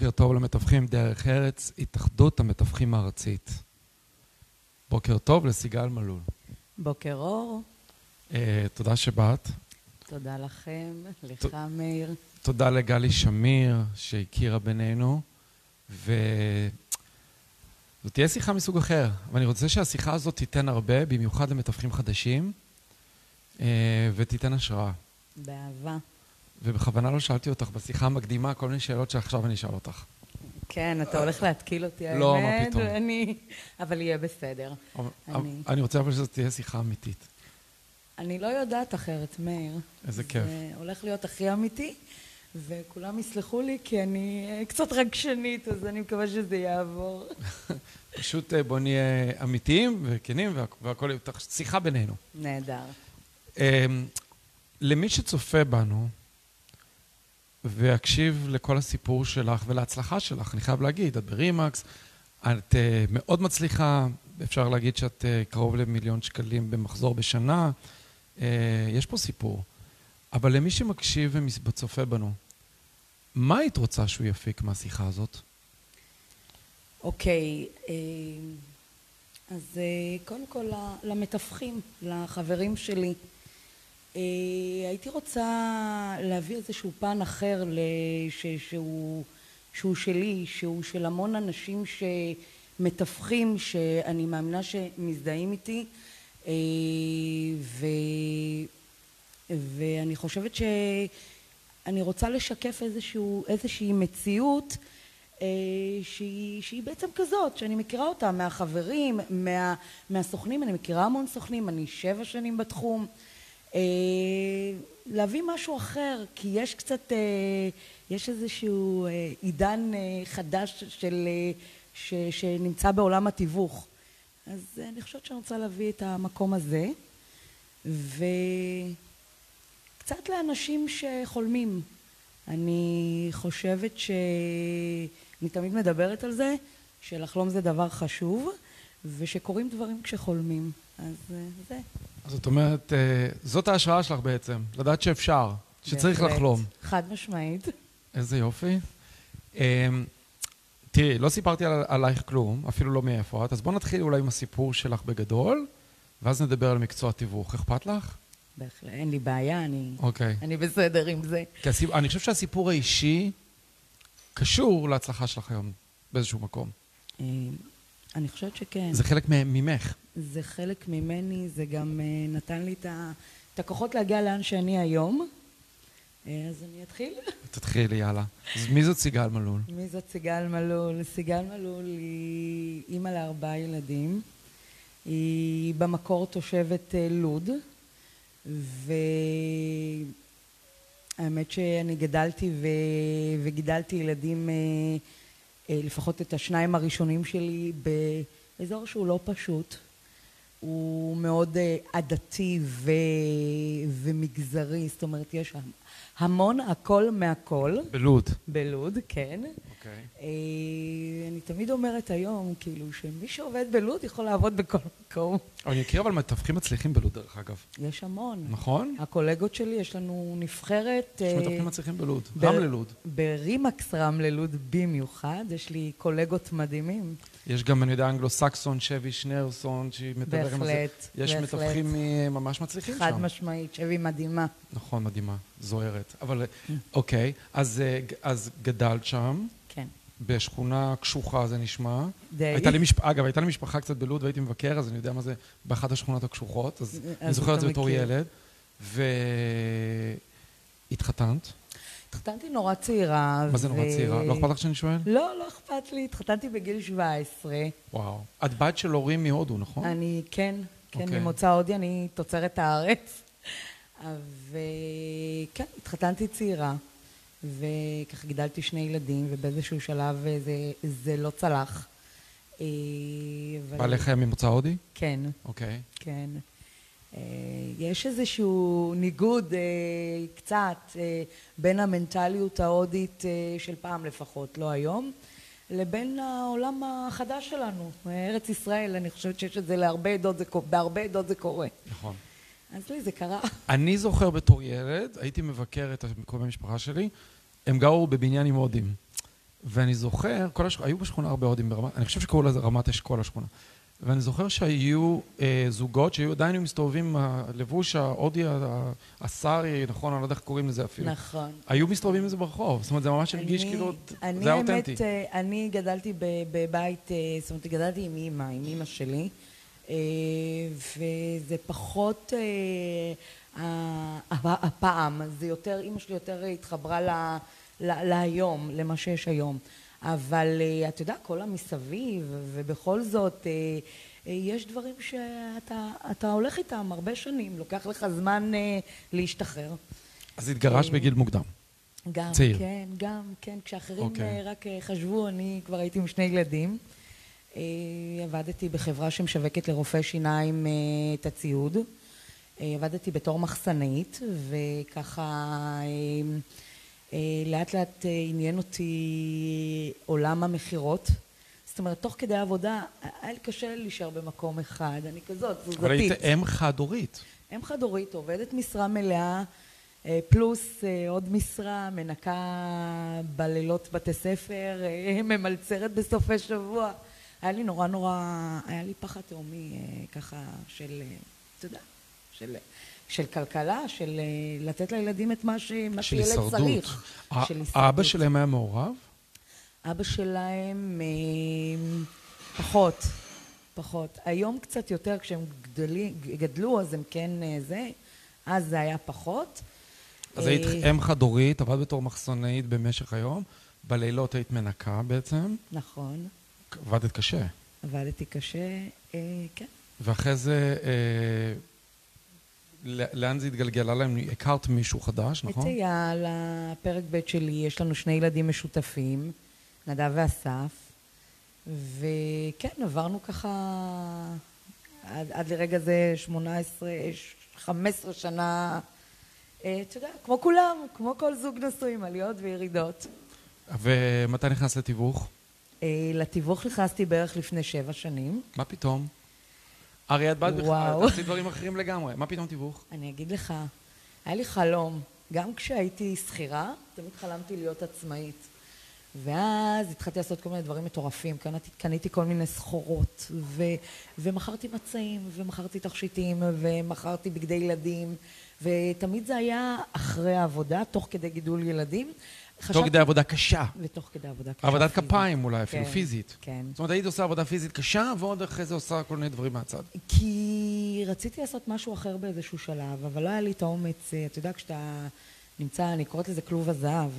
בוקר טוב למתווכים דרך ארץ, התאחדות המתווכים הארצית. בוקר טוב לסיגל מלול. בוקר אור. אה, תודה שבאת. תודה לכם, לך מאיר. תודה לגלי שמיר שהכירה בינינו, וזאת תהיה שיחה מסוג אחר, ואני רוצה שהשיחה הזאת תיתן הרבה, במיוחד למתווכים חדשים, אה, ותיתן השראה. באהבה. ובכוונה לא שאלתי אותך בשיחה המקדימה כל מיני שאלות שעכשיו אני אשאל אותך. כן, אתה הולך להתקיל אותי, האמת. לא, מה פתאום. אני... אבל יהיה בסדר. אני... אני רוצה אבל שזאת תהיה שיחה אמיתית. אני לא יודעת אחרת, מאיר. איזה כיף. זה הולך להיות הכי אמיתי, וכולם יסלחו לי כי אני אה, קצת רגשנית, אז אני מקווה שזה יעבור. פשוט אה, בוא נהיה אמיתיים וכנים והכל, שיחה בינינו. נהדר. אמ, למי שצופה בנו, ואקשיב לכל הסיפור שלך ולהצלחה שלך. אני חייב להגיד, את ברימקס, את uh, מאוד מצליחה, אפשר להגיד שאת uh, קרוב למיליון שקלים במחזור בשנה. Uh, יש פה סיפור. אבל למי שמקשיב וצופה בנו, מה היית רוצה שהוא יפיק מהשיחה הזאת? אוקיי, okay, אז קודם כל למתווכים, לחברים שלי. אה, הייתי רוצה להביא איזשהו פן אחר ש, שהוא, שהוא שלי, שהוא של המון אנשים שמתווכים, שאני מאמינה שמזדהים איתי אה, ו, ואני חושבת שאני רוצה לשקף איזשהו, איזושהי מציאות אה, שהיא, שהיא בעצם כזאת, שאני מכירה אותה מהחברים, מה, מהסוכנים, אני מכירה המון סוכנים, אני שבע שנים בתחום להביא משהו אחר, כי יש קצת, אה, יש איזשהו אה, עידן חדש של, ש, שנמצא בעולם התיווך. אז אני חושבת שאני רוצה להביא את המקום הזה, וקצת לאנשים שחולמים. אני חושבת ש... אני תמיד מדברת על זה, שלחלום זה דבר חשוב, ושקורים דברים כשחולמים. אז זה. זאת אומרת, אה, זאת ההשראה שלך בעצם, לדעת שאפשר, שצריך לחלום. חד משמעית. איזה יופי. אה, תראי, לא סיפרתי על, עלייך כלום, אפילו לא מאיפה את, אז בואו נתחיל אולי עם הסיפור שלך בגדול, ואז נדבר על מקצוע תיווך. אכפת לך? בהחלט, אין לי בעיה, אני, okay. אוקיי. אני בסדר עם זה. כי הסיפ... אני חושב שהסיפור האישי קשור להצלחה שלך היום, באיזשהו מקום. אה, אני חושבת שכן. זה חלק ממך. זה חלק ממני, זה גם uh, נתן לי את הכוחות להגיע לאן שאני היום. Uh, אז אני אתחיל. תתחילי, יאללה. אז מי זאת סיגל מלול? מי זאת סיגל מלול? סיגל מלול היא אימא לארבעה ילדים. היא במקור תושבת uh, לוד, והאמת שאני גדלתי ו... וגידלתי ילדים, לפחות את השניים הראשונים שלי, באזור שהוא לא פשוט. הוא מאוד אה, עדתי ו... ומגזרי, זאת אומרת, יש המון הכל מהכל. בלוד. בלוד, כן. אוקיי. Okay. אה, אני תמיד אומרת היום, כאילו, שמי שעובד בלוד יכול לעבוד בכל מקום. אני מכיר אבל מתווכים מצליחים בלוד, דרך אגב. יש המון. נכון? הקולגות שלי, יש לנו נבחרת... יש מתווכים מצליחים בלוד. ב... רמלה לוד. ברימקס רמלה לוד במיוחד, יש לי קולגות מדהימים. יש גם, אני יודע, אנגלו-סקסון, שבי שנרסון, שהיא מתווכת עם זה. בהחלט, יש בהחלט. מתווכים ממש מצליחים חד שם. חד משמעית, שבי מדהימה. נכון, מדהימה, זוהרת. אבל, mm. אוקיי, אז, אה, אז גדלת שם. כן. בשכונה קשוחה זה נשמע. די. הייתה לי משפ... אגב, הייתה לי משפחה קצת בלוד והייתי מבקר, אז אני יודע מה זה באחת השכונות הקשוחות, אז, אז אני זוכר את זה בתור ילד. והתחתנת? התחתנתי נורא צעירה. מה זה נורא צעירה? לא אכפת לך שאני שואל? לא, לא אכפת לי. התחתנתי בגיל 17. וואו. את בת של הורים מהודו, נכון? אני, כן. כן, אוקיי. ממוצא הודי, אני תוצרת הארץ. וכן, התחתנתי צעירה, וככה גידלתי שני ילדים, ובאיזשהו שלב זה, זה לא צלח. אה, בעלך היה ממוצא הודי? כן. אוקיי. כן. אה, יש איזשהו ניגוד אה, קצת אה, בין המנטליות ההודית של פעם לפחות, לא היום, לבין העולם החדש שלנו, ארץ ישראל, אני חושבת שיש את זה להרבה עדות, בהרבה עדות זה קורה. נכון. אז לי זה קרה. אני זוכר בתור ילד, הייתי מבקר את קרובי המשפחה שלי, הם גרו בבניין עם הודים. ואני זוכר, כל השכונה, היו בשכונה הרבה הודים ברמת, אני חושב שקראו לזה רמת אשכול השכונה. ואני זוכר שהיו אה, זוגות שהיו עדיין מסתובבים עם הלבוש ההודי, הסארי, נכון, אני לא יודע איך קוראים לזה אפילו. נכון. היו מסתובבים עם זה ברחוב, זאת אומרת, זה ממש הרגיש כאילו, זה אותנטי. אני האמת, אני גדלתי בבית, אה, זאת אומרת, גדלתי עם אימא, עם אימא שלי, אה, וזה פחות אה, הפעם, זה יותר, אימא שלי יותר התחברה ל... להיום, למה שיש היום. אבל אה, אתה יודע, כל המסביב, ובכל זאת, אה, אה, יש דברים שאתה הולך איתם הרבה שנים, לוקח לך זמן להשתחרר. אז התגרשת בגיל מוקדם. גם, צעיר. כן, גם, כן. כשאחרים okay. אוקיי. רק חשבו, אני כבר הייתי עם שני ילדים. עבדתי בחברה שמשווקת לרופאי שיניים את הציוד. עבדתי בתור מחסנית, וככה... אה, לאט לאט אה, עניין אותי עולם המכירות. זאת אומרת, תוך כדי העבודה, היה לי קשה להישאר במקום אחד, אני כזאת, תזוזתית. אבל היית אם חד-הורית. אם חד-הורית, עובדת משרה מלאה, אה, פלוס עוד משרה, מנקה בלילות בתי ספר, ממלצרת בסופי שבוע. היה לי נורא נורא, היה לי פחד תהומי ככה של, אתה יודע, של של כלכלה, של אה, לתת לילדים את מה, ש... מה שילד צריך. של הישרדות. האבא שלהם היה מעורב? אבא שלהם אה, פחות, פחות. היום קצת יותר, כשהם גדלי, גדלו, אז הם כן אה, זה, אז זה היה פחות. אז היית אם חד-הורית, עבדת בתור מחסונאית במשך היום, בלילות היית מנקה בעצם. נכון. עבדת קשה. עבדתי קשה, כן. ואחרי זה לאן זה התגלגל עליהם? הכרת מישהו חדש, נכון? את אייל, הפרק ב' שלי, יש לנו שני ילדים משותפים, נדב ואסף, וכן, עברנו ככה עד, עד לרגע זה 18, 15 שנה, אה, אתה יודע, כמו כולם, כמו כל זוג נשואים, עליות וירידות. ומתי נכנס לתיווך? אה, לתיווך נכנסתי בערך לפני שבע שנים. מה פתאום? הרי את באת בכלל, עשית דברים אחרים לגמרי. מה פתאום תיווך? אני אגיד לך, היה לי חלום. גם כשהייתי שכירה, תמיד חלמתי להיות עצמאית. ואז התחלתי לעשות כל מיני דברים מטורפים. קניתי, קניתי כל מיני סחורות, ו, ומכרתי מצעים, ומכרתי תכשיטים, ומכרתי בגדי ילדים, ותמיד זה היה אחרי העבודה, תוך כדי גידול ילדים. תוך כדי עבודה קשה. ותוך כדי עבודה קשה. עבודת כפיים אולי, אפילו כן, פיזית. כן. זאת אומרת, היית עושה עבודה פיזית קשה, ועוד אחרי זה עושה כל מיני דברים מהצד. כי רציתי לעשות משהו אחר באיזשהו שלב, אבל לא היה לי את האומץ, אה, אתה יודע, כשאתה נמצא, אני קוראת לזה כלוב הזהב,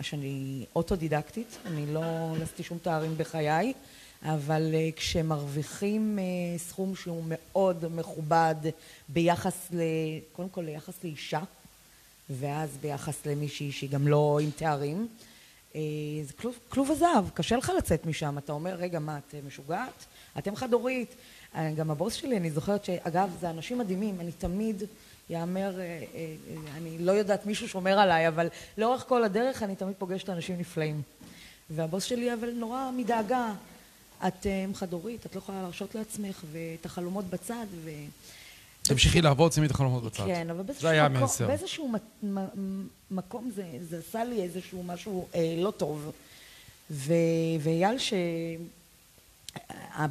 שאני אוטודידקטית, אני לא עשיתי שום תארים בחיי, אבל אה, כשמרוויחים אה, סכום שהוא מאוד מכובד ביחס, ל, קודם כל ליחס לאישה, ואז ביחס למישהי שהיא גם לא עם תארים. אה, זה כלוב, כלוב הזהב, קשה לך לצאת משם, אתה אומר, רגע, מה, את משוגעת? אתם חד-הורית. אה, גם הבוס שלי, אני זוכרת שאגב, זה אנשים מדהימים, אני תמיד יאמר, אה, אני לא יודעת, מישהו שומר עליי, אבל לאורך כל הדרך אני תמיד פוגשת אנשים נפלאים. והבוס שלי, אבל נורא מדאגה, את חד-הורית, את לא יכולה להרשות לעצמך, ואת החלומות בצד, ו... תמשיכי לעבוד, שימי את החלומות בצד. כן, אבל באיזשהו, זה מקום, באיזשהו מקום זה, זה עשה לי איזשהו משהו אה, לא טוב. ו, ואייל, שאבא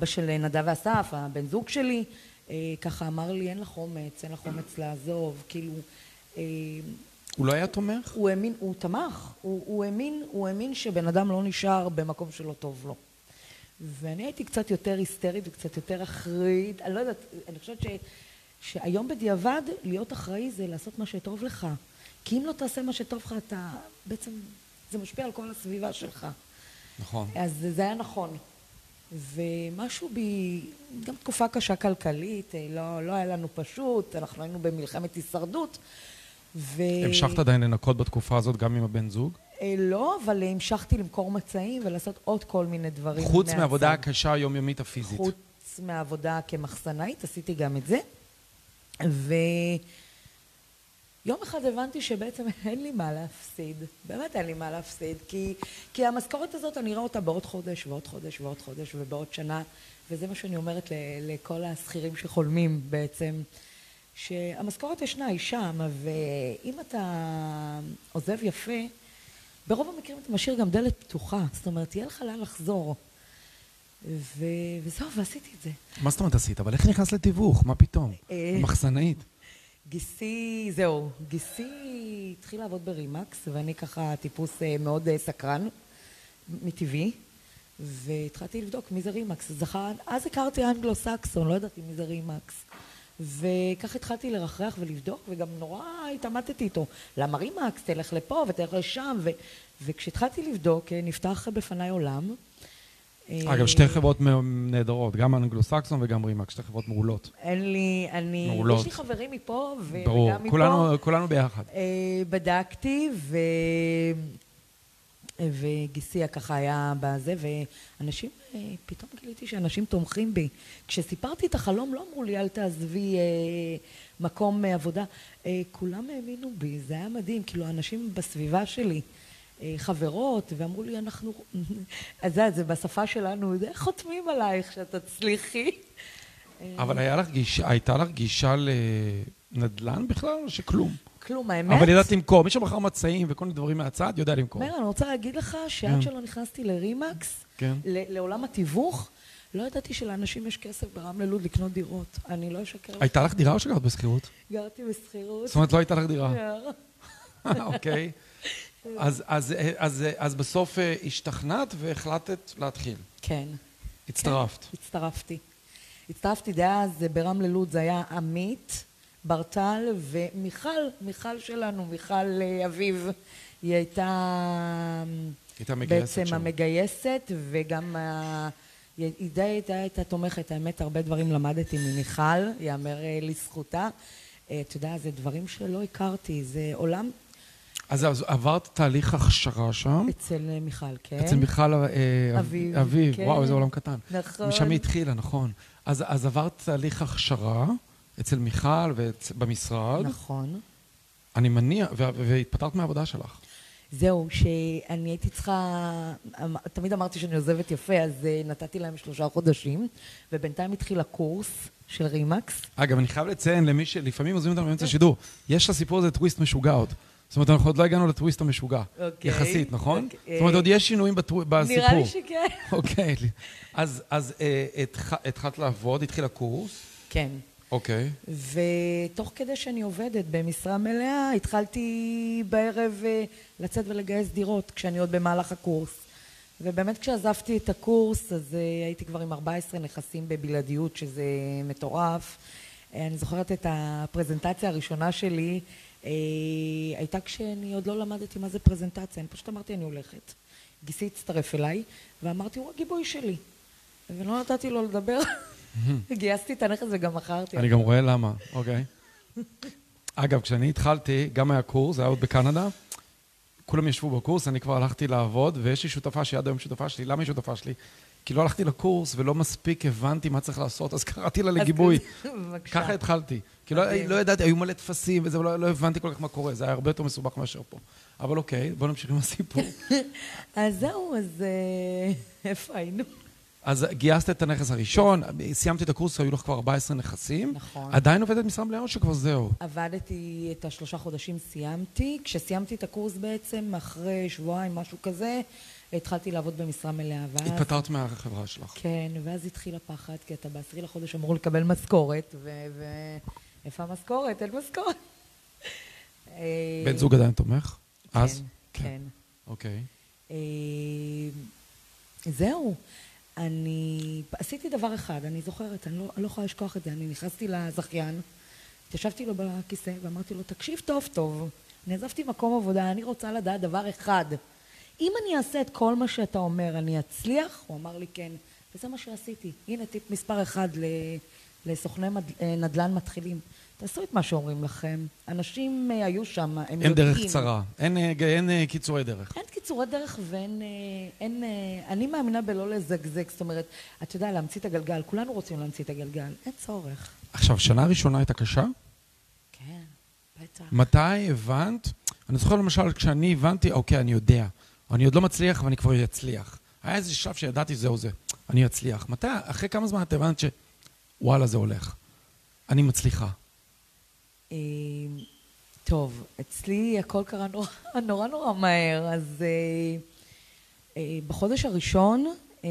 של נדב ואסף, הבן זוג שלי, אה, ככה אמר לי, אין לך אומץ, אין לך אומץ לעזוב, כאילו... אה, הוא לא היה תומך? הוא האמין, הוא תמך, הוא, הוא האמין, הוא האמין שבן אדם לא נשאר במקום שלא טוב לו. ואני הייתי קצת יותר היסטרית וקצת יותר אחראית, אני לא יודעת, אני חושבת ש... שהיום בדיעבד להיות אחראי זה לעשות מה שטוב לך. כי אם לא תעשה מה שטוב לך, אתה בעצם, זה משפיע על כל הסביבה שלך. נכון. אז זה היה נכון. ומשהו בי, גם תקופה קשה כלכלית, אה, לא, לא היה לנו פשוט, אנחנו היינו במלחמת הישרדות. ו... המשכת עדיין לנקות בתקופה הזאת גם עם הבן זוג? אה, לא, אבל המשכתי למכור מצעים ולעשות עוד כל מיני דברים. חוץ מהעבודה הקשה היומיומית הפיזית. חוץ מהעבודה כמחסנאית, עשיתי גם את זה. ויום אחד הבנתי שבעצם אין לי מה להפסיד, באמת אין לי מה להפסיד, כי, כי המשכורת הזאת אני אראה אותה בעוד חודש ועוד חודש ועוד חודש ובעוד שנה, וזה מה שאני אומרת לכל השכירים שחולמים בעצם, שהמשכורת ישנה, היא שם, ואם אתה עוזב יפה, ברוב המקרים אתה משאיר גם דלת פתוחה, זאת אומרת, יהיה לך לאן לחזור. ו... וזהו, ועשיתי את זה. מה זאת אומרת עשית? אבל איך נכנס לתיווך? מה פתאום? אה, מחסנאית. גיסי, זהו, גיסי התחיל לעבוד ברימקס, ואני ככה טיפוס אה, מאוד אה, סקרן, מטבעי, והתחלתי לבדוק מי זה רימקס. זכר, אז הכרתי אנגלו-סקסון, לא ידעתי מי זה רימקס. וכך התחלתי לרחרח ולבדוק, וגם נורא התעמתתי איתו. למה רימקס? תלך לפה ותלך לשם. ו... וכשהתחלתי לבדוק, נפתח בפניי עולם. אגב, שתי חברות נהדרות, גם אנגלו-סקסון וגם רימקס, שתי חברות מעולות. אין לי, אני... מעולות. יש לי חברים מפה. ברור, וגם מפה. כולנו, כולנו ביחד. אה, בדקתי, ו... וגיסי ככה היה בזה, ואנשים, אה, פתאום גיליתי שאנשים תומכים בי. כשסיפרתי את החלום, לא אמרו לי, אל תעזבי אה, מקום אה, עבודה. אה, כולם האמינו בי, זה היה מדהים. כאילו, אנשים בסביבה שלי, אה, חברות, ואמרו לי, אנחנו... אז זה, זה בשפה שלנו, זה חותמים עלייך שאת תצליחי. אבל היה לך גישה, הייתה לך גישה לנדל"ן בכלל, או שכלום? כלום, האמת... אבל ידעת למכור. מי שמכר מצעים וכל מיני דברים מהצד, יודע למכור. מאיר, אני רוצה להגיד לך שעד כן. שלא נכנסתי לרימקס, כן. ל- לעולם התיווך, לא ידעתי שלאנשים יש כסף ברמלה לוד לקנות דירות. אני לא אשקר. לך. הייתה לך דירה או שגרת בשכירות? גרתי בשכירות. זאת אומרת, לא הייתה לך דירה. כן. אוקיי. אז, אז, אז, אז בסוף אה, השתכנעת והחלטת להתחיל. כן, הצטרפת. הצטרפתי. הצטרפתי דאז ברמלה לוד, זה היה עמית, ברטל ומיכל, מיכל שלנו, מיכל אה, אביב. היא הייתה הייתה מגייסת בעצם שם. המגייסת, וגם ה... היא די הייתה, הייתה תומכת, האמת, הרבה דברים למדתי ממיכל, יאמר אה, לזכותה. אתה יודע, זה דברים שלא הכרתי, זה עולם אז, אז עברת תהליך הכשרה שם, אצל אה, מיכל, כן? אצל מיכל אה, אביב, אביב, כן. וואו, איזה עולם קטן. נכון. משם היא התחילה, נכון. אז, אז עברת תהליך הכשרה אצל מיכל ובמשרד. נכון. אני מניח, ו- והתפטרת מהעבודה שלך. זהו, שאני הייתי צריכה, אמ- תמיד אמרתי שאני עוזבת יפה, אז אה, נתתי להם שלושה חודשים, ובינתיים התחיל הקורס של רימקס. אגב, אני חייב לציין למי שלפעמים עוזבים אותנו באמצע השידור, יש לסיפור הזה טוויסט משוגע עוד. זאת אומרת, אנחנו עוד לא הגענו לטוויסט המשוגע. אוקיי. יחסית, נכון? אוקיי. זאת אומרת, עוד יש שינויים בטו- בסיפור. נראה לי שכן. אוקיי. אז, אז אה, התח- התחלת לעבוד, התחיל הקורס. כן. אוקיי. ותוך כדי שאני עובדת במשרה מלאה, התחלתי בערב אה, לצאת ולגייס דירות, כשאני עוד במהלך הקורס. ובאמת כשעזבתי את הקורס, אז אה, הייתי כבר עם 14 נכסים בבלעדיות, שזה מטורף. אה, אני זוכרת את הפרזנטציה הראשונה שלי, הייתה כשאני עוד לא למדתי מה זה פרזנטציה, אני פשוט אמרתי אני הולכת. גיסי הצטרף אליי, ואמרתי הוא הגיבוי שלי. ולא נתתי לו לדבר, גייסתי את הנכס וגם מכרתי. אני גם רואה למה, אוקיי. אגב, כשאני התחלתי, גם היה קורס, זה היה עוד בקנדה, כולם ישבו בקורס, אני כבר הלכתי לעבוד, ויש לי שותפה שהיא עד היום שותפה שלי. למה היא שותפה שלי? כי לא הלכתי לקורס ולא מספיק הבנתי מה צריך לעשות, אז קראתי לה לגיבוי. בבקשה. ככה התחלתי. כי לא. לא ידעתי, היו מלא טפסים וזה, ולא לא הבנתי כל כך מה קורה, זה היה הרבה יותר מסובך מאשר פה. אבל אוקיי, בואו נמשיך עם הסיפור. אז זהו, אז אה, איפה היינו? אז גייסת את הנכס הראשון, סיימתי את הקורס, היו לך כבר 14 נכסים. נכון. עדיין עובדת משרה מלאה או שכבר זהו? עבדתי את השלושה חודשים, סיימתי. כשסיימתי את הקורס בעצם, אחרי שבועיים, משהו כזה, התחלתי לעבוד במשרה מלאה. ואז... התפטרת מהחברה שלך. כן, ואז התחיל הפחד, כי אתה בעשירי לחודש אמור לקבל משכורת, ו... ו... איפה המשכורת? אין משכורת. אה, בן זוג עדיין תומך? אז? כן, כן. אוקיי. אה, זהו. אני עשיתי דבר אחד, אני זוכרת, אני לא, אני לא יכולה לשכוח את זה. אני נכנסתי לזכיין, התיישבתי לו בכיסא ואמרתי לו, תקשיב טוב טוב, אני עזבתי מקום עבודה, אני רוצה לדעת דבר אחד. אם אני אעשה את כל מה שאתה אומר, אני אצליח? הוא אמר לי כן. וזה מה שעשיתי. הנה טיפ מספר אחד לסוכני נדל"ן מתחילים. תעשו את מה שאומרים לכם. אנשים אה, היו שם, הם אין יודעים. דרך קצרה. אין, אה, אין אה, קיצורי דרך. אין קיצורי דרך ואין... אין, אני מאמינה בלא לזגזג, זאת אומרת, אתה יודע, להמציא את הגלגל, כולנו רוצים להמציא את הגלגל, אין צורך. עכשיו, שנה ראשונה הייתה קשה? כן, בטח. מתי הבנת? אני זוכר למשל, כשאני הבנתי, אוקיי, אני יודע. אני עוד לא מצליח ואני כבר אצליח. היה איזה שלב שידעתי, זהו זה. אני אצליח. מתי, אחרי כמה זמן את הבנת שוואלה, זה הולך? אני מצליחה. אה, טוב, אצלי הכל קרה נורא נורא, נורא מהר, אז אה, אה, בחודש הראשון אה,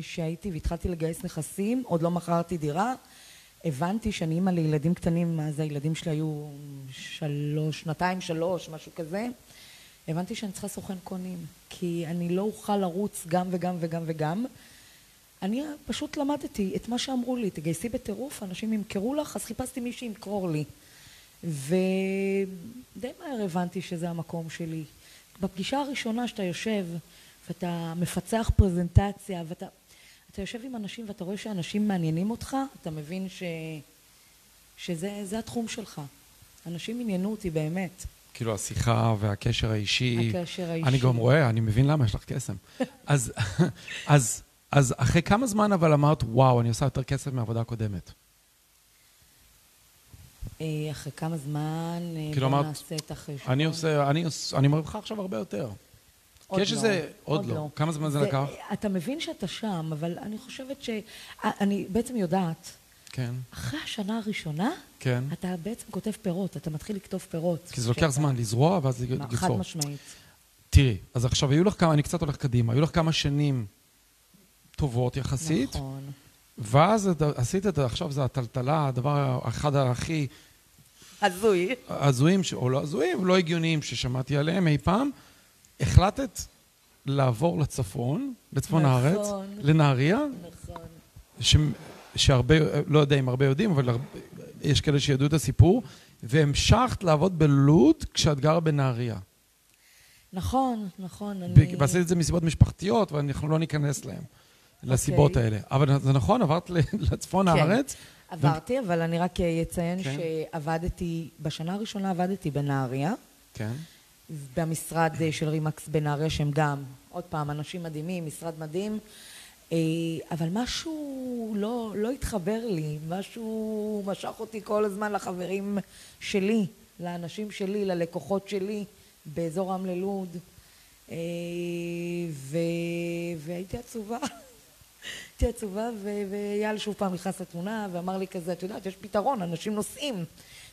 שהייתי והתחלתי לגייס נכסים, עוד לא מכרתי דירה, הבנתי שאני אימא לילדים קטנים, אז הילדים שלי היו שלוש, שנתיים, שלוש, משהו כזה. הבנתי שאני צריכה סוכן קונים, כי אני לא אוכל לרוץ גם וגם וגם וגם. אני פשוט למדתי את מה שאמרו לי, תגייסי בטירוף, אנשים ימכרו לך, אז חיפשתי מי שימכור לי. ודי מהר הבנתי שזה המקום שלי. בפגישה הראשונה שאתה יושב ואתה מפצח פרזנטציה ואתה אתה יושב עם אנשים ואתה רואה שאנשים מעניינים אותך, אתה מבין ש... שזה התחום שלך. אנשים עניינו אותי באמת. כאילו השיחה והקשר האישי. הקשר האישי. אני גם רואה, אני מבין למה יש לך קסם. אז, אז, אז אחרי כמה זמן אבל אמרת, וואו, אני עושה יותר כסף מהעבודה הקודמת? אה, אחרי כמה זמן, אה, כאילו בוא אמרת, נעשה את החשבון. אני עושה, אני, עושה- אני מרוויחה עכשיו הרבה יותר. עוד יש לא, איזה... עוד לא. כמה זמן זה לקח? אתה מבין שאתה שם, אבל אני חושבת ש... אני בעצם יודעת, כן, אחרי השנה הראשונה, כן. אתה בעצם כותב פירות, אתה מתחיל לקטוף פירות. כי זה לוקח זמן לזרוע ואז חד לקצור. משמעית. תראי, אז עכשיו היו לך כמה, אני קצת הולך קדימה, היו לך כמה שנים טובות יחסית, נכון. ואז את- עשית את זה, עכשיו זה הטלטלה, הדבר אחד הכי הזוי. הזויים, ש- או לא הזויים, לא הגיוניים ששמעתי עליהם אי פעם, החלטת לעבור לצפון, לצפון נכון. הארץ, לנהריה, נכון. ש... שהרבה, לא יודע אם הרבה יודעים, אבל הרבה, יש כאלה שידעו את הסיפור, והמשכת לעבוד בלוד כשאת גרה בנהריה. נכון, נכון. אני... ועשית את זה מסיבות משפחתיות, ואנחנו לא ניכנס להן, לסיבות אוקיי. האלה. אבל זה נכון, עברת לצפון כן. הארץ. עברתי, אבל אני רק אציין כן. שעבדתי, בשנה הראשונה עבדתי בנהריה, כן. במשרד של רימקס בנהריה, שהם גם, עוד פעם, אנשים מדהימים, משרד מדהים, אבל משהו לא, לא התחבר לי, משהו משך אותי כל הזמן לחברים שלי, לאנשים שלי, ללקוחות שלי, באזור רמלה לוד, אה, ו... והייתי עצובה. הייתי עצובה, ו- ואייל שוב פעם נכנס לתמונה ואמר לי כזה, את יודעת, יש פתרון, אנשים נוסעים.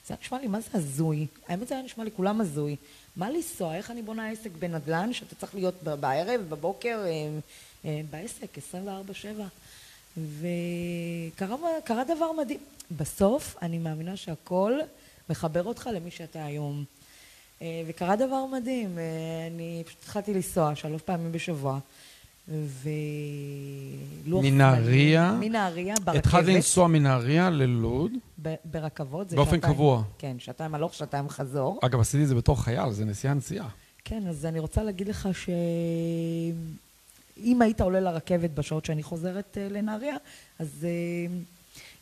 זה היה נשמע לי, מה זה הזוי? האמת זה היה נשמע לי כולם הזוי. מה לנסוע? איך אני בונה עסק בנדל"ן, שאתה צריך להיות בערב, בבוקר, אה, אה, בעסק, 24-7. וקרה קרה דבר מדהים. בסוף, אני מאמינה שהכל מחבר אותך למי שאתה היום. אה, וקרה דבר מדהים, אה, אני פשוט התחלתי לנסוע שלוש פעמים בשבוע, ולוח מנהריה? מנהריה, ברכבת. התחלת לנסוע מנהריה ללוד. ב- ברכבות. זה באופן שעתיים- קבוע. כן, שעתיים הלוך, שעתיים חזור. אגב, עשיתי את זה בתור חייל, זה נסיעה נסיעה. כן, אז אני רוצה להגיד לך שאם היית עולה לרכבת בשעות שאני חוזרת אה, לנהריה, אז אה,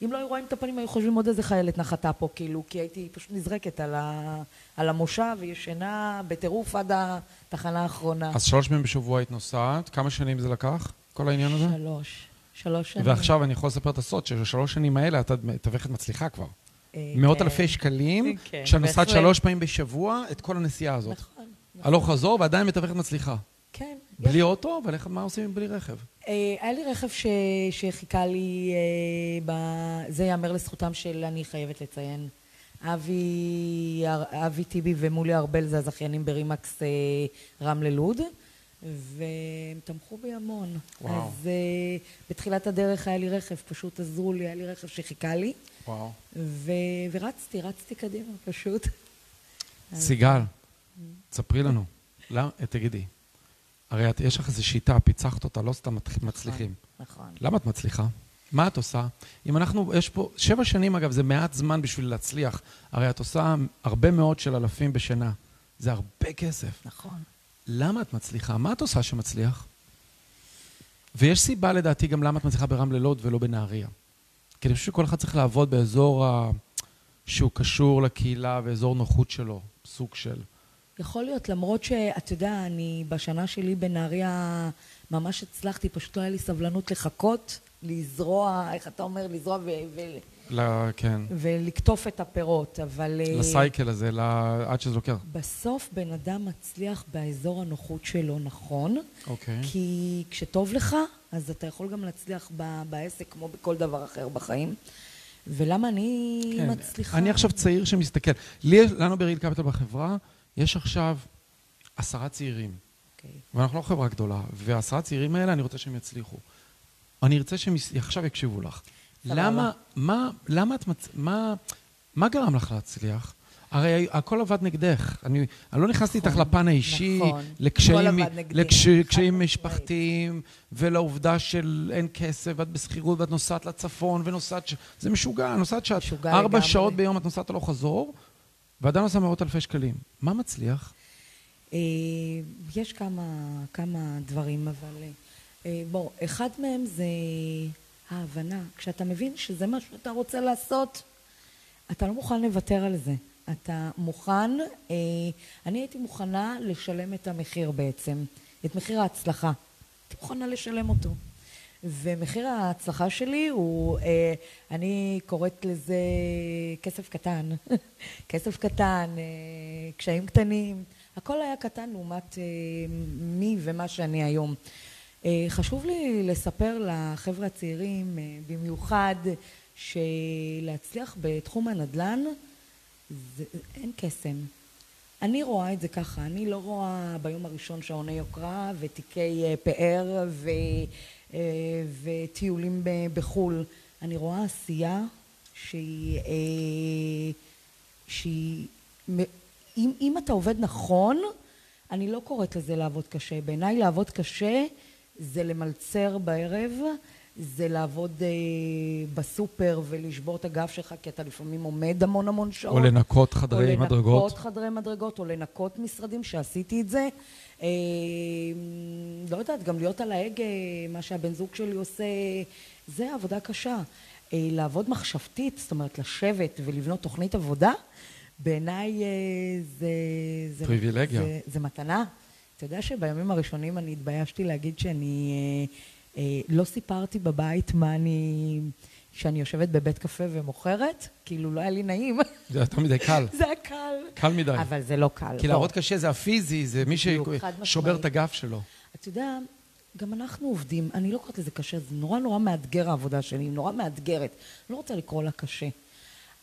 אם לא היו רואים את הפנים, היו חושבים עוד איזה חיילת נחתה פה, כאילו, כי הייתי פשוט נזרקת על, ה... על המושב, וישנה בטירוף עד התחנה האחרונה. אז שלוש פעמים בשבוע היית נוסעת, כמה שנים זה לקח, כל העניין הזה? שלוש. שלוש שנים. ועכשיו אני יכול לספר את הסוד, שבשלוש שנים האלה את מתווכת מצליחה כבר. אה, מאות כן. אלפי שקלים, כן, כשאת נוסעת. שלוש פעמים בשבוע, את כל הנסיעה הזאת. נכון. נכון. הלוך חזור, ועדיין מתווכת מצליחה. כן. בלי אוטו, אבל איך- מה עושים בלי רכב? אה, היה לי רכב ש... שחיכה לי, אה, ב... זה ייאמר לזכותם של, אני חייבת לציין, אבי, אבי טיבי ומולי ארבל זה הזכיינים ברימקס אה, רמלה לוד, והם תמכו בי המון. וואו. אז אה, בתחילת הדרך היה לי רכב, פשוט עזרו לי, היה לי רכב שחיכה לי, וואו. ו... ורצתי, רצתי קדימה פשוט. סיגל, ספרי לנו. למה, תגידי, הרי את- יש לך איזו שיטה, פיצחת אותה, לא סתם מתח- מצליחים. נכון. למה את מצליחה? מה את עושה? אם אנחנו, יש פה, שבע שנים אגב, זה מעט זמן בשביל להצליח. הרי את עושה הרבה מאוד של אלפים בשנה. זה הרבה כסף. נכון. למה את מצליחה? מה את עושה שמצליח? ויש סיבה לדעתי גם למה את מצליחה ברמלה לוד ולא בנהריה. כי אני חושב שכל אחד צריך לעבוד באזור ה... שהוא קשור לקהילה ואזור נוחות שלו, סוג של. יכול להיות, למרות שאתה יודע, אני בשנה שלי בנהריה ממש הצלחתי, פשוט לא היה לי סבלנות לחכות, לזרוע, איך אתה אומר, לזרוע ו- ו- ל... כן. ולקטוף את הפירות, אבל... אה, לסייקל הזה, ל... עד שזה לוקח. בסוף בן אדם מצליח באזור הנוחות שלו, נכון? אוקיי. כי כשטוב לך, אז אתה יכול גם להצליח ב- בעסק כמו בכל דבר אחר בחיים. ולמה אני כן. מצליחה... אני עכשיו צעיר שמסתכל. לי, לנו בריל קפיטל בחברה, יש עכשיו עשרה צעירים. אוקיי. ואנחנו לא חברה גדולה, והעשרה צעירים האלה, אני רוצה שהם יצליחו. אני ארצה שהם עכשיו יקשיבו לך. למה, מה, למה את מצ... מה, מה גרם לך להצליח? הרי הכל עבד נגדך. אני, אני לא נכנסתי איתך נכון, לפן האישי, נכון. לקשיים, הכל עבד נגדי, לקש, חד קשיים משמעית. משפחתיים, ולעובדה של אין כסף, ואת בשכירות, ואת נוסעת לצפון, ונוסעת... ש... זה משוגע, נוסעת שאת ארבע. שעות ביום את נוסעת הלוך חזור, ועדיין עושה מאות אלפי שקלים. מה מצליח? אה, יש כמה, כמה דברים, אבל... אה, בוא, אחד מהם זה ההבנה. כשאתה מבין שזה מה שאתה רוצה לעשות, אתה לא מוכן לוותר על זה. אתה מוכן, אה, אני הייתי מוכנה לשלם את המחיר בעצם, את מחיר ההצלחה. הייתי מוכנה לשלם אותו. ומחיר ההצלחה שלי הוא, אה, אני קוראת לזה כסף קטן. כסף קטן, אה, קשיים קטנים. הכל היה קטן לעומת אה, מי ומה שאני היום. אה, חשוב לי לספר לחבר'ה הצעירים, אה, במיוחד, שלהצליח בתחום הנדל"ן זה, אין קסם. אני רואה את זה ככה, אני לא רואה ביום הראשון שעוני יוקרה ותיקי אה, פאר ו, וטיולים ב- בחו"ל. אני רואה עשייה שהיא, אה, שהיא, אם, אם אתה עובד נכון, אני לא קוראת לזה לעבוד קשה. בעיניי לעבוד קשה זה למלצר בערב, זה לעבוד אה, בסופר ולשבור את הגב שלך, כי אתה לפעמים עומד המון המון שעות. או לנקות חדרי או מדרגות? לנקות חדרי מדרגות, או לנקות משרדים, שעשיתי את זה. אה, לא יודעת, גם להיות על ההגה, מה שהבן זוג שלי עושה, זה עבודה קשה. אה, לעבוד מחשבתית, זאת אומרת, לשבת ולבנות תוכנית עבודה, בעיניי אה, זה... זה פריבילגיה. זה, זה מתנה. אתה יודע שבימים הראשונים אני התביישתי להגיד שאני... אה, לא סיפרתי בבית מה אני... שאני יושבת בבית קפה ומוכרת, כאילו לא היה לי נעים. זה יותר מדי קל. זה היה קל. קל מדי. אבל זה לא קל. כי בוא. לעבוד קשה זה הפיזי, זה מי ששובר. את הגף שלו. אתה יודע, גם אנחנו עובדים, אני לא קוראת לזה קשה, זה נורא נורא מאתגר העבודה שלי, היא נורא מאתגרת. לא רוצה לקרוא לה קשה.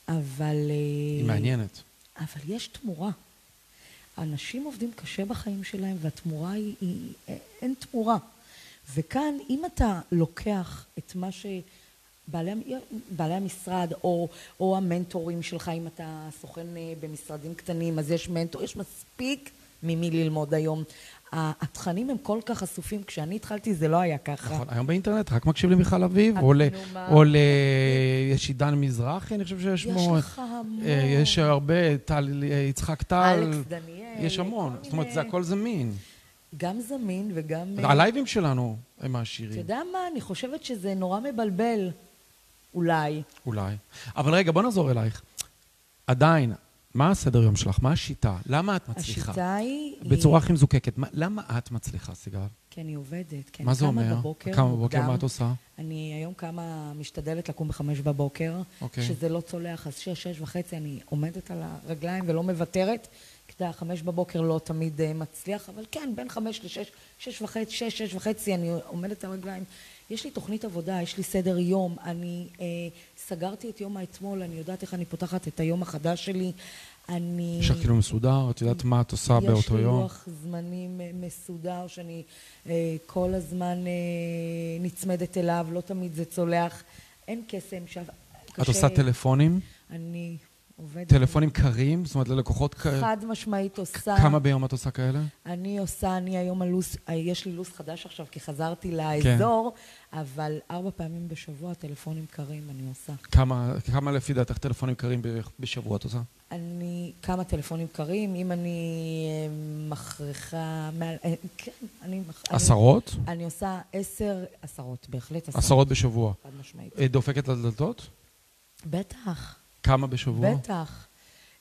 אבל... היא אה, מעניינת. אבל יש תמורה. אנשים עובדים קשה בחיים שלהם, והתמורה היא, היא אין תמורה. וכאן, אם אתה לוקח את מה שבעלי בעלי המשרד, או, או המנטורים שלך, אם אתה סוכן אה, במשרדים קטנים, אז יש מנטור, יש מספיק ממי ללמוד היום. התכנים הם כל כך חשופים, כשאני התחלתי זה לא היה ככה. נכון, היום באינטרנט רק מקשיב למיכל אביב, את או ל... או ל... יש עידן מזרחי, אני חושב שיש יש מו... לך המון. אה, יש הרבה, טל, אה, יצחק טל. אלכס דניאל. יש המון. זאת אומרת, זה הכל זמין. גם זמין וגם... אה, הלייבים שלנו הם אתה העשירים. יודע מה? אני חושבת שזה נורא מבלבל, אולי. אולי. אבל רגע, בוא נחזור אלייך. עדיין, מה הסדר יום שלך? מה השיטה? למה את מצליחה? השיטה היא... בצורה הכי מזוקקת. מה- למה את מצליחה, סיגל? כי אני עובדת. כי מה אני זה אומר? בבוקר כמה בבוקר. מה את עושה? אני היום קמה, משתדלת לקום בחמש בבוקר. אוקיי. שזה לא צולח, אז שש, שש וחצי אני עומדת על הרגליים ולא מוותרת. כי אתה יודע, חמש בבוקר לא תמיד אה, מצליח, אבל כן, בין חמש לשש, שש וחצי, שש, שש וחצי, אני עומדת על הרגליים. יש לי תוכנית עבודה, יש לי סדר יום, אני אה, סגרתי את יום האתמול, אני יודעת איך אני פותחת את היום החדש שלי. אני... יש לך כאילו מסודר? את יודעת מה את עושה באותו יש לי יום? לוח זמנים אה, מסודר שאני אה, כל הזמן אה, נצמדת אליו, לא תמיד זה צולח. אין קסם. ש... את עושה טלפונים? אני עובדת. טלפונים קרים? זאת אומרת, ללקוחות כ... חד משמעית עושה. כמה ביום את עושה כאלה? אני עושה, אני היום הלו"ז, אה, יש לי לו"ז חדש עכשיו כי חזרתי כן. לאזור, אבל ארבע פעמים בשבוע טלפונים קרים אני עושה. כמה, כמה לפי דעתך טלפונים קרים בשבוע את עושה? אני, כמה טלפונים קרים, אם אני אה, מכריחה, מעל, אה, כן, אני... אני- עשרות? אני עושה עשר, עשרות, בהחלט עשרות. עשרות בשבוע. חד משמעית. דופקת לדלתות? בטח, כמה בשבוע? בטח.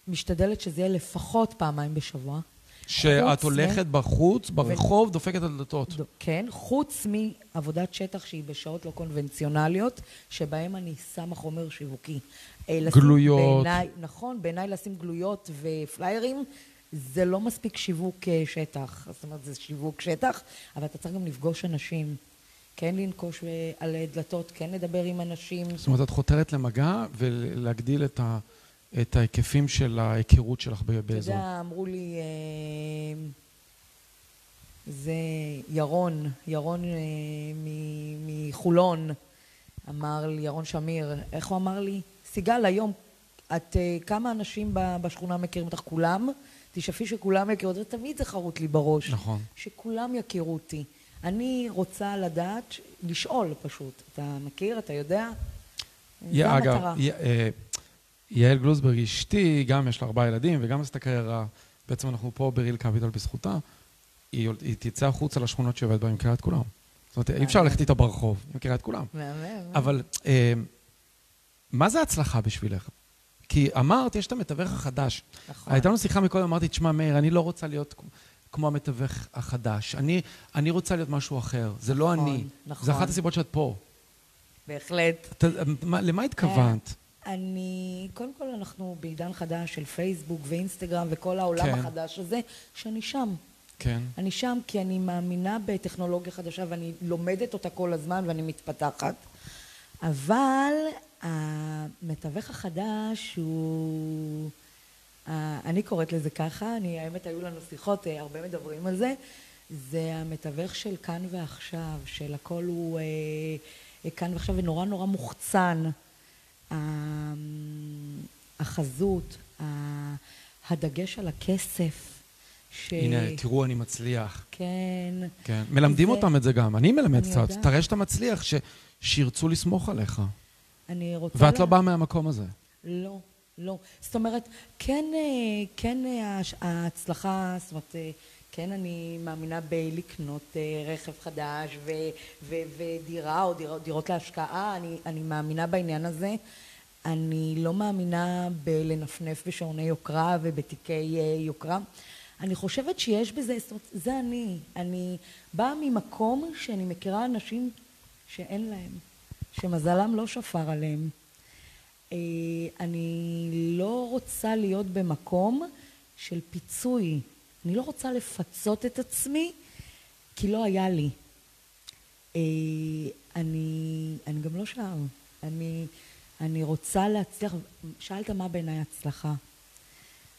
משתדלת שזה יהיה לפחות פעמיים בשבוע. שאת הולכת בחוץ, ברחוב, דופקת על דלתות. ד- כן, חוץ מעבודת שטח שהיא בשעות לא קונבנציונליות, שבהם אני שמה חומר שיווקי. אה, גלויות. בעיניי, נכון, בעיניי לשים גלויות ופליירים, זה לא מספיק שיווק אה, שטח. זאת אומרת, זה שיווק שטח, אבל אתה צריך גם לפגוש אנשים. כן לנקוש אה, על דלתות, כן לדבר עם אנשים. זאת אומרת, את חותרת למגע ולהגדיל את, ה, את ההיקפים של ההיכרות שלך באזור. אתה יודע, אמרו לי, אה, זה ירון, ירון אה, מחולון, אמר לי, ירון שמיר, איך הוא אמר לי? סיגל, היום, את, כמה אנשים בשכונה מכירים אותך? כולם? תשאפי שכולם יכירו אותי, ותמיד זה חרוט לי בראש. נכון. שכולם יכירו אותי. אני רוצה לדעת, לשאול פשוט. אתה מכיר? אתה יודע? זו המטרה. אה, יעל גלוזברג, אשתי, גם יש לה ארבעה ילדים וגם עשתה קריירה, בעצם אנחנו פה בריל קפיטל בזכותה, היא, היא תצא החוצה לשכונות שעובדת בהן, היא מכירה את כולם. זאת אומרת, אי אפשר ללכת איתה ברחוב, היא מכירה את כולם. אבל אה, מה זה הצלחה בשבילך? כי אמרת, יש את המתווך החדש. נכון. הייתה לנו שיחה מקודם, אמרתי, תשמע, מאיר, אני לא רוצה להיות כמו המתווך החדש. אני, אני רוצה להיות משהו אחר. זה לא נכון, אני. נכון. זה אחת הסיבות שאת פה. בהחלט. אתה, מה, למה התכוונת? אה, אני, קודם כל אנחנו בעידן חדש של פייסבוק ואינסטגרם וכל העולם כן. החדש הזה, שאני שם. כן. אני שם כי אני מאמינה בטכנולוגיה חדשה ואני לומדת אותה כל הזמן ואני מתפתחת. אבל המתווך החדש הוא... אני קוראת לזה ככה, אני, האמת היו לנו שיחות, אה, הרבה מדברים על זה, זה המתווך של כאן ועכשיו, של הכל הוא אה, כאן ועכשיו ונורא נורא מוחצן. החזות, הדגש על הכסף. ש... הנה, תראו, אני מצליח. כן. כן. מלמדים זה... אותם את זה גם. אני מלמד קצת. תראה שאתה מצליח, ש... שירצו לסמוך עליך. אני רוצה... ואת לה... לא באה מהמקום הזה. לא. לא. זאת אומרת, כן, אה, כן אה, ההצלחה, זאת אומרת, אה, כן אני מאמינה בלקנות רכב חדש ו, ו, ודירה או דירות, דירות להשקעה, אני, אני מאמינה בעניין הזה. אני לא מאמינה בלנפנף בשעוני יוקרה ובתיקי יוקרה. אני חושבת שיש בזה, זאת אומרת, זה אני. אני באה ממקום שאני מכירה אנשים שאין להם, שמזלם לא שפר עליהם. אה, אני לא רוצה להיות במקום של פיצוי. אני לא רוצה לפצות את עצמי כי לא היה לי. אה, אני, אני גם לא שם. אני, אני רוצה להצליח. שאלת מה בעיניי הצלחה.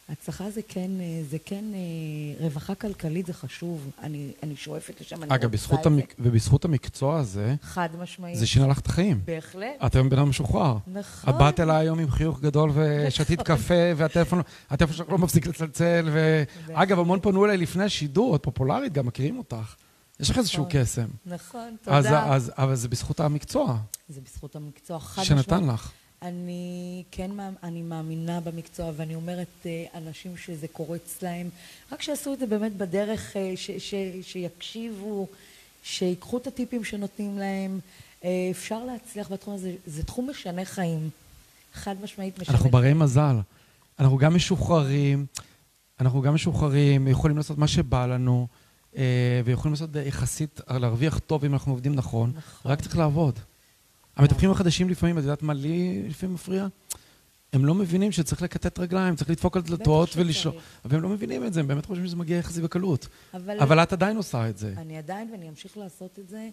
הצלחה זה כן, אה, זה כן, אה, רווחה כלכלית זה חשוב, אני, אני שואפת לשם, אני אגב, בזכות המק... ובזכות המקצוע הזה, חד משמעית. זה שינה לך את החיים. בהחלט. את היום בן אדם משוחרר. נכון. את באת אליי היום עם חיוך גדול ושתית נכון. קפה, והטלפון שלך לא מפסיק לצלצל, ו... אגב, המון פנו אליי לפני השידור, את פופולרית, גם מכירים אותך. יש לך איזשהו נכון. קסם. נכון, תודה. אז, אז, אבל זה בזכות המקצוע. זה בזכות המקצוע, חד משמעית. שנתן לך. אני כן אני מאמינה במקצוע ואני אומרת אה, אנשים שזה קורץ להם. רק שיעשו את זה באמת בדרך אה, ש, ש, שיקשיבו שיקחו את הטיפים שנותנים להם. אה, אפשר להצליח בתחום הזה זה תחום משנה חיים. חד משמעית משנה אנחנו ברי מזל. אנחנו גם משוחררים אנחנו גם משוחררים יכולים לעשות מה שבא לנו ויכולים לעשות יחסית להרוויח טוב אם אנחנו עובדים נכון, נכון. רק צריך לעבוד המתווכים החדשים לפעמים, את יודעת מה לי לפעמים מפריע? הם לא מבינים שצריך לקטט רגליים, צריך לדפוק על דלתות ולשאול. והם לא מבינים את זה, הם באמת חושבים שזה מגיע יחסי בקלות. אבל, אבל את עדיין עושה את זה. אני עדיין, ואני אמשיך לעשות את זה.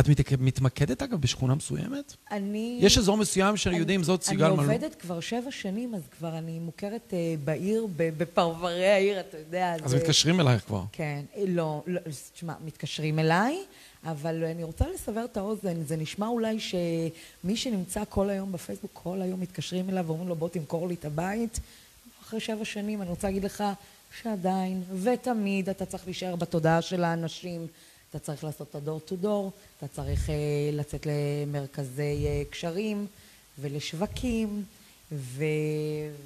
את מת... מתמקדת, אגב, בשכונה מסוימת? אני... יש אזור מסוים שיודעים זאת סיגל מלון? אני עובדת כבר שבע שנים, אז כבר אני מוכרת uh, בעיר, בפרברי העיר, אתה יודע. אז זה... מתקשרים אלייך כבר. כן. לא, לא, תשמע, מתקשרים אליי. אבל אני רוצה לסבר את האוזן, זה נשמע אולי שמי שנמצא כל היום בפייסבוק, כל היום מתקשרים אליו ואומרים לו בוא תמכור לי את הבית. אחרי שבע שנים אני רוצה להגיד לך שעדיין ותמיד אתה צריך להישאר בתודעה של האנשים. אתה צריך לעשות את הדור טו דור, אתה צריך uh, לצאת למרכזי uh, קשרים ולשווקים, ו...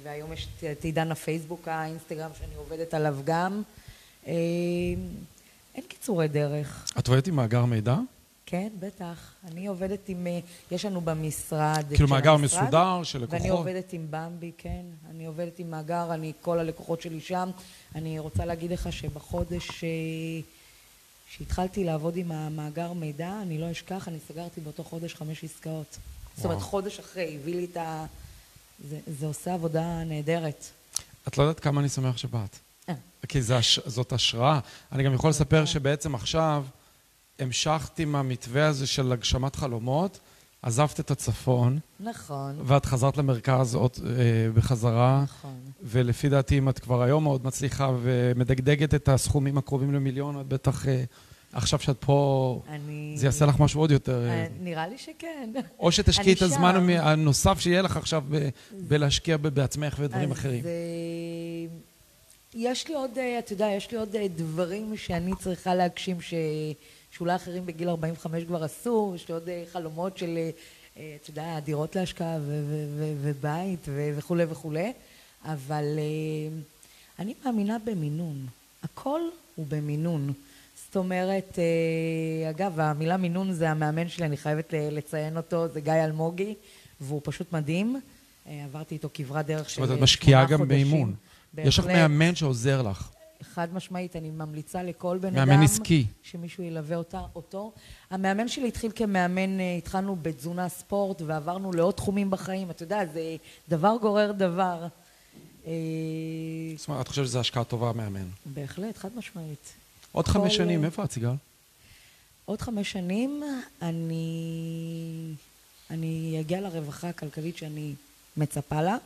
והיום יש את עידן הפייסבוק, האינסטגרם שאני עובדת עליו גם. Uh, אין קיצורי דרך. את עובדת עם מאגר מידע? כן, בטח. אני עובדת עם, אה, יש לנו במשרד... כאילו מאגר המשרד, מסודר של לקוחות? ואני עובדת עם במבי, כן. אני עובדת עם מאגר, אני, כל הלקוחות שלי שם. אני רוצה להגיד לך שבחודש אה, שהתחלתי לעבוד עם המאגר מידע, אני לא אשכח, אני סגרתי באותו חודש חמש עסקאות. וואו. זאת אומרת, חודש אחרי, הביא לי את ה... זה, זה עושה עבודה נהדרת. את לא יודעת כמה אני שמח שבאת. כי זה, זאת השראה. אני גם יכול לספר שבעצם עכשיו, המשכת עם המתווה הזה של הגשמת חלומות, עזבת את הצפון, נכון, ואת חזרת למרכז עוד אה, בחזרה, נכון. ולפי דעתי, אם את כבר היום מאוד מצליחה ומדגדגת את הסכומים הקרובים למיליון, את בטח אה, עכשיו שאת פה, אני... זה יעשה לך משהו עוד יותר. אה, אה, נראה לי שכן. או שתשקיעי את הזמן שם. הנוסף שיהיה לך עכשיו ב- בלהשקיע בעצמך ודברים אז, אחרים. אה, יש לי עוד, אה, אתה יודע, יש לי עוד אה, דברים שאני צריכה להגשים ש... שאולי אחרים בגיל 45 כבר עשו, יש לי עוד אה, חלומות של, אתה יודע, דירות להשקעה ו- ו- ו- ובית ו- וכולי וכולי, אבל אני מאמינה במינון. הכל הוא במינון. זאת אומרת, אגב, המילה מינון זה המאמן שלי, אני חייבת לציין אותו, זה גיא אלמוגי, והוא פשוט מדהים. עברתי איתו כברת דרך זאת של אומרת, את שמונה משקיעה גם חודשים. באימון. יש לך בהחלט. מאמן שעוזר לך, חד משמעית, אני ממליצה לכל בן מאמן אדם עסקי. שמישהו ילווה אותה, אותו. המאמן שלי התחיל כמאמן, אה, התחלנו בתזונה ספורט ועברנו לעוד תחומים בחיים, אתה יודע, זה דבר גורר דבר. אה, זאת אומרת, את חושבת שזו השקעה טובה, מאמן. בהחלט, חד משמעית. עוד כל- חמש שנים, איפה את, סיגל? עוד חמש שנים אני, אני אגיע לרווחה הכלכלית שאני מצפה לה.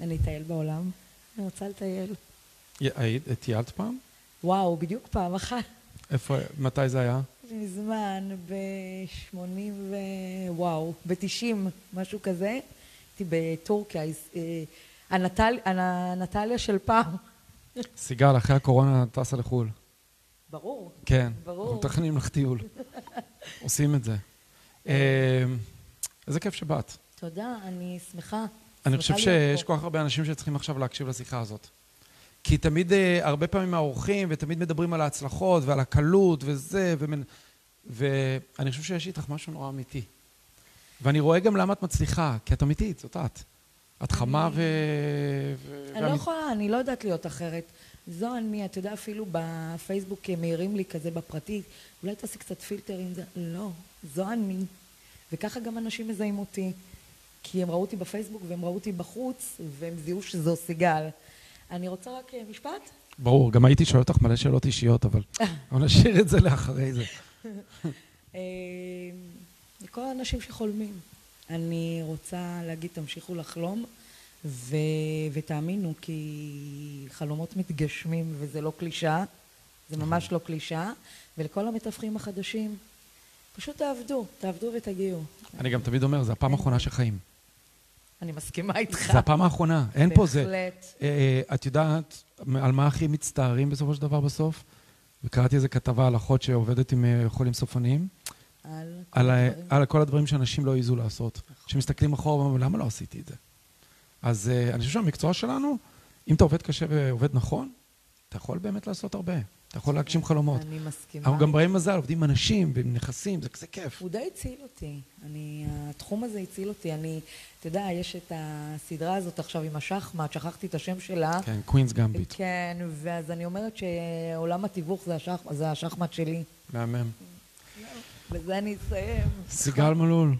אני אטייל בעולם, אני רוצה לטייל. היית- טיילת פעם? וואו, בדיוק פעם אחת. איפה, מתי זה היה? מזמן, ב-80 ו... וואו, ב-90, משהו כזה. הייתי בטורקיה, אה, הנטל... הנטליה של פעם. סיגל, אחרי הקורונה טסה לחו"ל. ברור. כן. ברור. אנחנו מתכננים לך טיול. עושים את זה. אה, איזה כיף שבאת. תודה, אני שמחה. אני חושב שיש. כל כך הרבה אנשים שצריכים עכשיו להקשיב לשיחה הזאת. כי תמיד, אה, הרבה פעמים האורחים, ותמיד מדברים על ההצלחות ועל הקלות וזה, ומנ... ואני חושב שיש איתך משהו נורא אמיתי. ואני רואה גם למה את מצליחה, כי את אמיתית, זאת את. את חמה ו... אני לא יכולה, אני לא יודעת להיות אחרת. זו אני, אתה יודע, אפילו בפייסבוק הם מעירים לי כזה בפרטי, אולי תעשי קצת פילטר עם זה. לא, זו אני. וככה גם אנשים מזהים אותי. כי הם ראו אותי בפייסבוק והם ראו אותי בחוץ, והם זיהו שזו סיגל. אני רוצה רק אה, משפט? ברור, גם הייתי שואל אותך מלא שאלות אישיות, אבל נשאיר את זה לאחרי זה. אה, לכל האנשים שחולמים. אני רוצה להגיד, תמשיכו לחלום, ו... ותאמינו, כי חלומות מתגשמים וזה לא קלישאה, זה ממש לא קלישאה, ולכל המתווכים החדשים, פשוט תעבדו, תעבדו ותגיעו. אני גם תמיד אומר, זו הפעם האחרונה שחיים. אני מסכימה איתך. זו הפעם האחרונה, אין פה זה. בהחלט. אה, אה, את יודעת על מה הכי מצטערים בסופו של דבר בסוף? וקראתי איזה כתבה על אחות שעובדת עם אה, חולים סופניים, על כל על. על כל הדברים שאנשים לא העזו לעשות. נכון. שמסתכלים אחורה ואומרים, למה לא עשיתי את זה? אז אני חושב שהמקצוע שלנו, אם אתה עובד קשה ועובד נכון, אתה יכול באמת לעשות הרבה. אתה יכול להגשים חלומות. אני מסכימה. אנחנו גם בראים מזל, עובדים עם אנשים ועם נכסים, זה כזה כיף. הוא די הציל אותי. אני, התחום הזה הציל אותי. אני, אתה יודע, יש את הסדרה הזאת עכשיו עם השחמט, שכחתי את השם שלה. כן, Queen's Gambit, כן, ואז אני אומרת שעולם התיווך זה, השח, זה השחמט שלי. מהמם. בזה אני אסיים. סיגל מלול.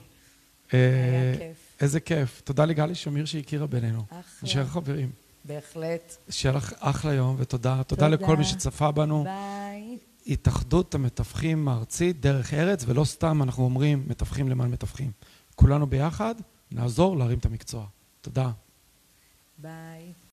היה אה, כיף. איזה כיף. תודה לגלי שמיר שהכירה בינינו. אחלה. נשאר חברים. בהחלט. שיהיה לך אחלה יום, ותודה. תודה תודה. לכל מי שצפה בנו. ביי. התאחדות המתווכים הארצית, דרך ארץ, ולא סתם אנחנו אומרים מתווכים למען מתווכים. כולנו ביחד נעזור להרים את המקצוע. תודה. ביי.